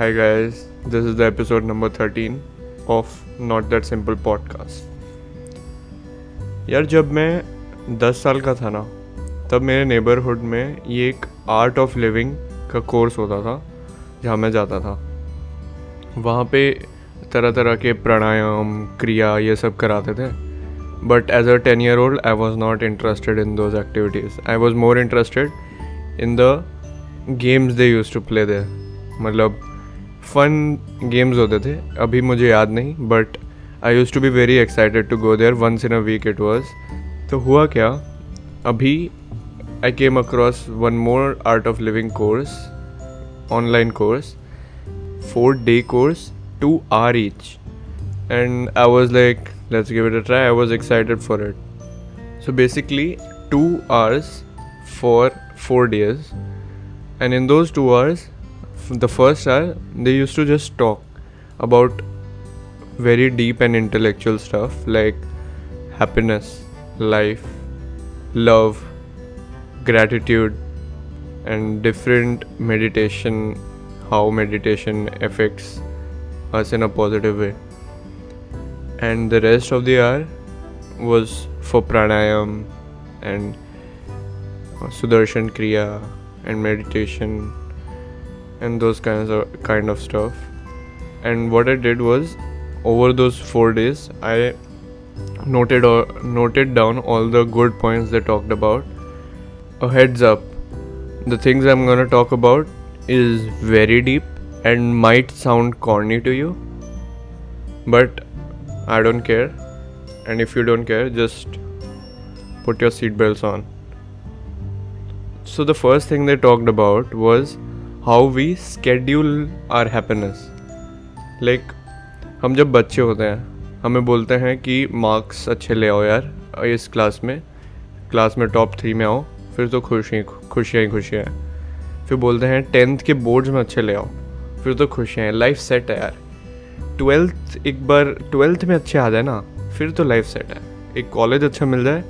Hi guys, this is the episode number 13 of Not That Simple podcast. यार जब मैं 10 साल का था ना तब मेरे नेबरहुड में ये एक आर्ट ऑफ़ लिविंग का कोर्स होता था जहाँ मैं जाता था। वहाँ पे तरह तरह के प्राणायाम क्रिया ये सब कराते थे। But as a ten year old I was not interested in those activities I was more interested in the games they used to play there मतलब फन गेम्स होते थे अभी मुझे याद नहीं but I used to be very excited to go there once in a week it was तो हुआ क्या अभी I came across one more Art of Living course online course four day course two hours each and I was like give it a try. I was excited for it. So basically, two hours for four days, and in those two hours, f- the first hour they used to just talk about very deep and intellectual stuff like happiness, life, love, gratitude, and different meditation, how meditation affects us in a positive way. And the rest of the hour was for pranayam and sudarshan kriya and meditation and those kinds of kind of stuff and what i did was over those 4 days i noted or noted down all the good points they talked about a heads up the things i'm going to talk about is very deep and might sound corny to you but I don't care. And if you don't care, just put your seatbelts on. So, the first thing they talked about was how we schedule our happiness like हम जब बच्चे होते हैं, हमें बोलते हैं कि marks अच्छे ले आओ यार, इस क्लास में क्लास में टॉप थ्री में आओ, फिर तो खुशी, खुशियाँ ही खुशियाँ हैं। फिर बोलते हैं टेंथ के बोर्ड्स में अच्छे ले आओ, फिर तो खुशियाँ हैं लाइफ सेट है यार। ट्वेल्थ एक बार ट्वेल्थ में अच्छे आ जाए ना, फिर तो लाइफ सेट है। एक कॉलेज अच्छा मिल जाए,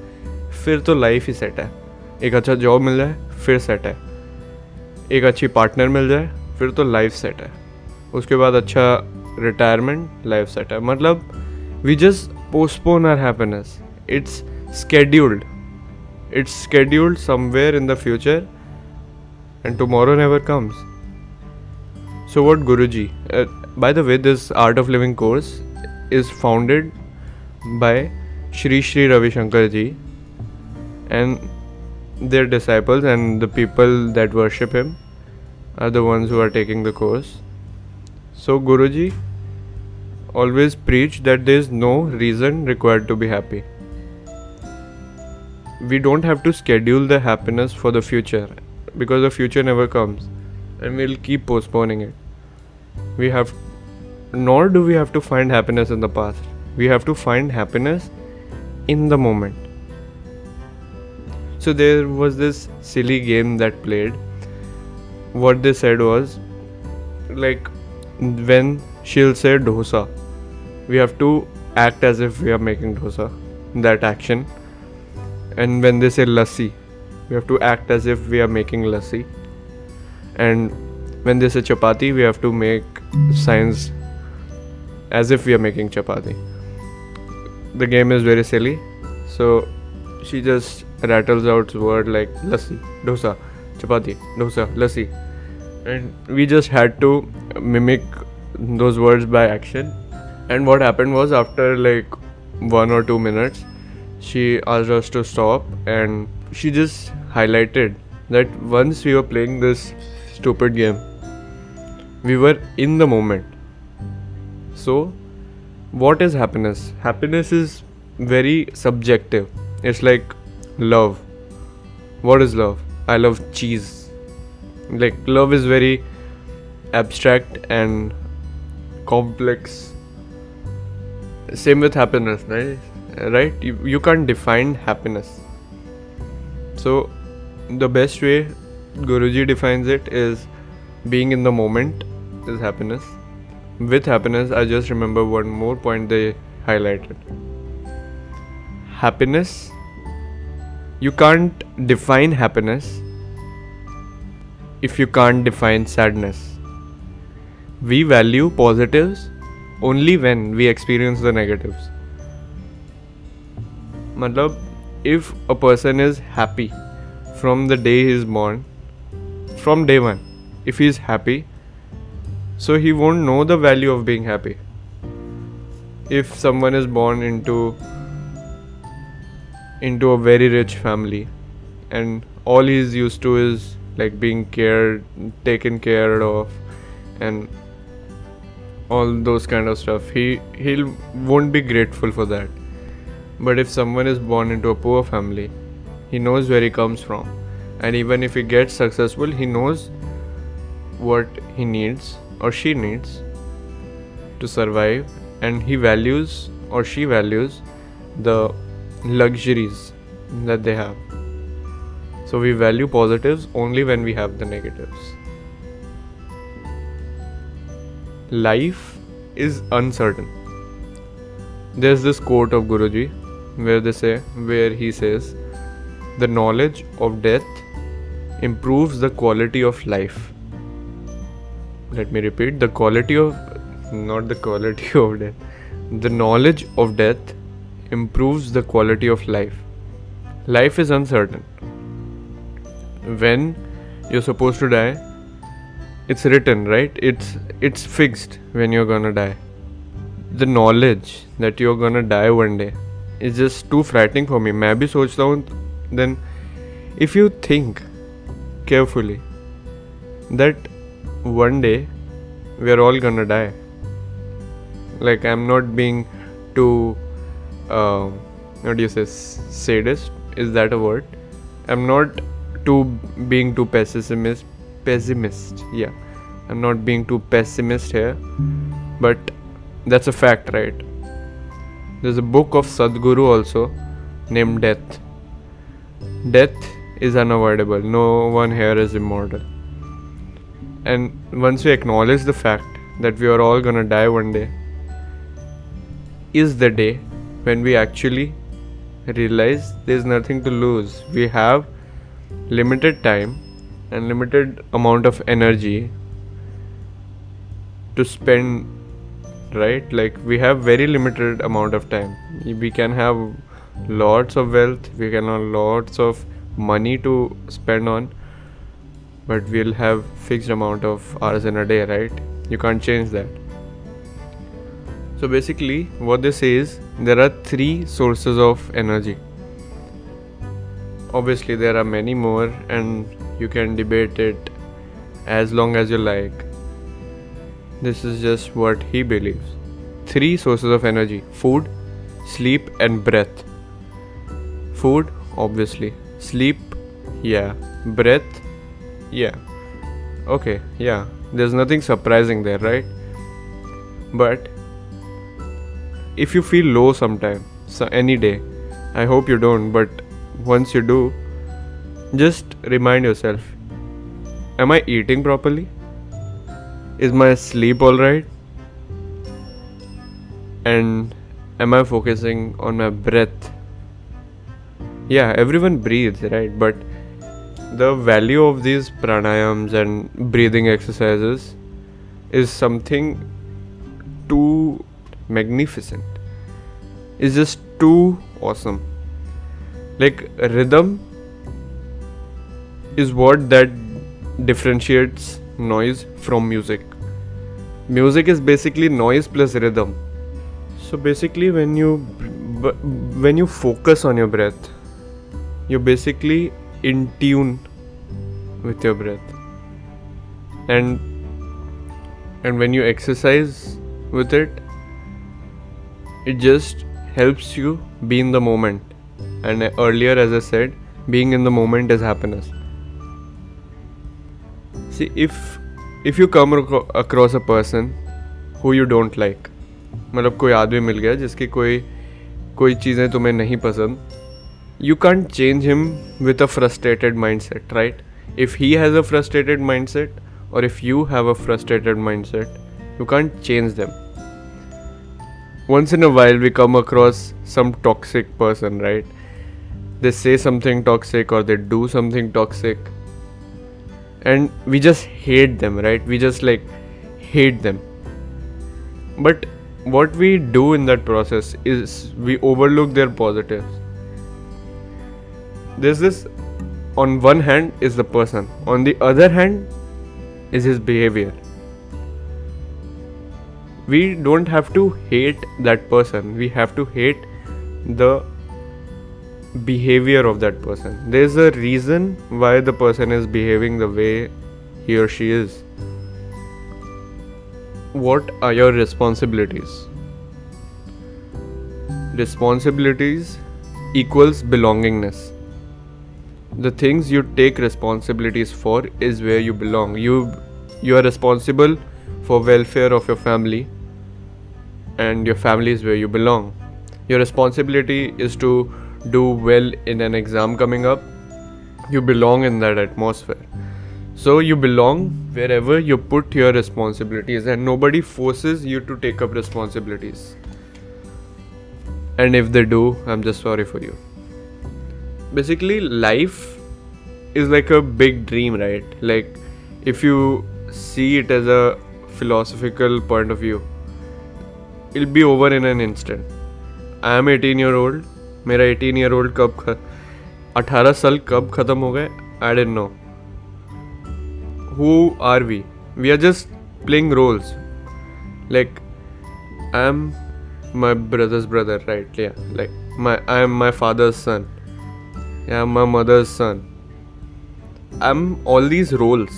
फिर तो लाइफ ही सेट है। एक अच्छा जॉब मिल जाए, फिर सेट है। एक अच्छी पार्टनर मिल जाए फिर तो लाइफ सेट है। उसके बाद अच्छा रिटायरमेंट लाइफ सेट है। मतलब we just postpone our happiness it's scheduled it's scheduled somewhere in the future and tomorrow never comes what Guruji? Uh, by the way, this Art of Living course is founded by Shri Shri Ravi Shankar ji and their disciples and the people that worship him are the ones who are taking the course. So, Guruji always preached that there is no reason required to be happy. We don't have to schedule the happiness for the future because the future never comes and we'll keep postponing it. We have, nor do we have to find happiness in the past. We have to find happiness in the moment. So there was this silly game that played. What they said was, like, when she'll say dosa, we have to act as if we are making dosa, that action. And when they say lassi, we have to act as if we are making lassi and when they say chapati we have to make signs as if we are making chapati the game is very silly so she just rattles out word like lassi dosa chapati dosa lassi and we just had to mimic those words by action and what happened was after like one or two minutes she asked us to stop and she just highlighted that once we were playing this stupid game. We were in the moment. So, what is happiness? Happiness is very subjective. It's like love. What is love? I love cheese. Like, love is very abstract and complex. Same with happiness, right? Right? You, you can't define happiness. So, the best way Guruji defines it is being in the moment is happiness. With happiness, I just remember one more point they highlighted. Happiness, you can't define happiness if you can't define sadness. we value positives only when we experience the negatives. Matlab, if a person is happy from the day he is born, from day one, if he is happy, so he won't know the value of being happy. If someone is born into into a very rich family. And all he's used to is like being cared taken care of and all those kind of stuff. He he won't be grateful for that. But if someone is born into a poor family he knows where he comes from. And even if he gets successful he knows what he needs or she needs to survive. And he values or she values the luxuries that they have so we value positives only when we have the negatives life is uncertain. There's this quote of Guruji where they say, where he says, the knowledge of death improves the quality of life. Let me repeat the quality of, not the quality of death, the knowledge of death improves the quality of life. Life is uncertain. When you're supposed to die, it's written right it's it's fixed when you're gonna die the knowledge that you're gonna die one day is just too frightening for me मैं भी सोचता हूँ then if you think carefully that one day we're all gonna die like i'm not being too uh, what do you say sadist is that a word i'm not too being too pessimist pessimist. Yeah, I'm not being too pessimist here, but that's a fact, right? There's a book of Sadhguru also named Death. Death is unavoidable, no one here is immortal. And once we acknowledge the fact that we are all gonna die one day, is the day when we actually realize there's nothing to lose. We have limited time and limited amount of energy to spend right? Like we have very limited amount of time. We can have lots of wealth we can have lots of money to spend on but we'll have fixed amount of hours in a day right? You can't change that. So basically what say is there are three sources of energy obviously there are many more and you can debate it as long as you like. This is just what he believes. Three sources of energy food, sleep, and breath. Food, obviously. Sleep, yeah. Breath, yeah. Okay, yeah. There's nothing surprising there, right? But if you feel low sometime, so any day, I hope you don't, but once you do, just remind yourself Am I eating properly? Is my sleep alright? And am I focusing on my breath? Yeah, everyone breathes, right? But the value of these pranayams and breathing exercises is something too magnificent. It's just too awesome. Like rhythm is what that differentiates noise from music. Music is basically noise plus rhythm. So basically, when you when you focus on your breath, you're basically in tune with your breath, and and when you exercise with it, it just helps you be in the moment. And earlier, as I said, being in the moment is happiness see if if you come across a person who you don't like मतलब कोई आदमी मिल गया जिसकी कोई कोई चीज़ें तुम्हें नहीं पसंद you can't change him with a frustrated mindset right if he has a frustrated mindset or if you have a frustrated mindset you can't change them once in a while we come across some toxic person right? They say something toxic or they do something toxic. And we just hate them right? We just like hate them. But what we do in that process is we overlook their positives. There's this on one hand is the person. On the other hand is his behavior we don't have to hate that person. We have to hate the behavior of that person. There's a reason why the person is behaving the way he or she is. What are your responsibilities? Responsibilities equals belongingness. The things you take responsibilities for is where you belong. You you are responsible for welfare of your family and your family is where you belong. Your responsibility is to do well in an exam coming up. You belong in that atmosphere. So you belong wherever you put your responsibilities and nobody forces you to take up responsibilities. And if they do i'm just sorry for you. Basically life is like a big dream right? Like if you see it as a philosophical point of view it'll be over in an instant i am 18 year old मेरा 18 year old कब ख... 18 साल कब ख़त्म हो गए आई dent know who are we we are just playing roles like I am my brother's brother right yeah like my i am my father's son yeah my mother's son i'm all these roles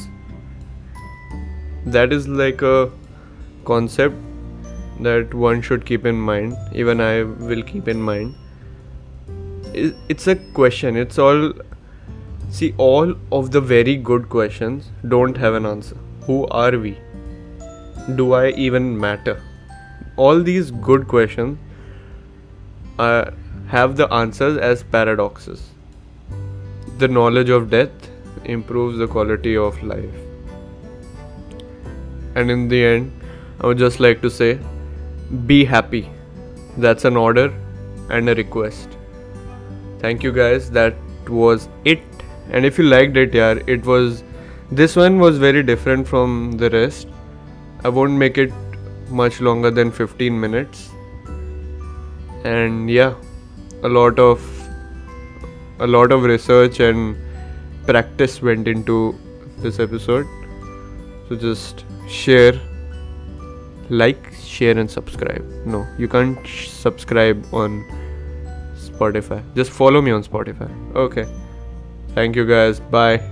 that is like a concept that one should keep in mind even i will keep in mind. It's a question it's all see all of the very good questions don't have an answer. Who are we? Do i even matter? All these good questions uh, have the answers as paradoxes. The knowledge of death improves the quality of life. And in the end i would just like to say be happy. That's an order and a request. Thank you guys. That was it. And if you liked it yeah it was this one was very different from the rest. I won't make it much longer than 15 minutes. And yeah a lot of a lot of research and practice went into this episode. So just share like share and subscribe no you can't sh- subscribe on Spotify. Just follow me on Spotify. Okay. Thank you guys. Bye.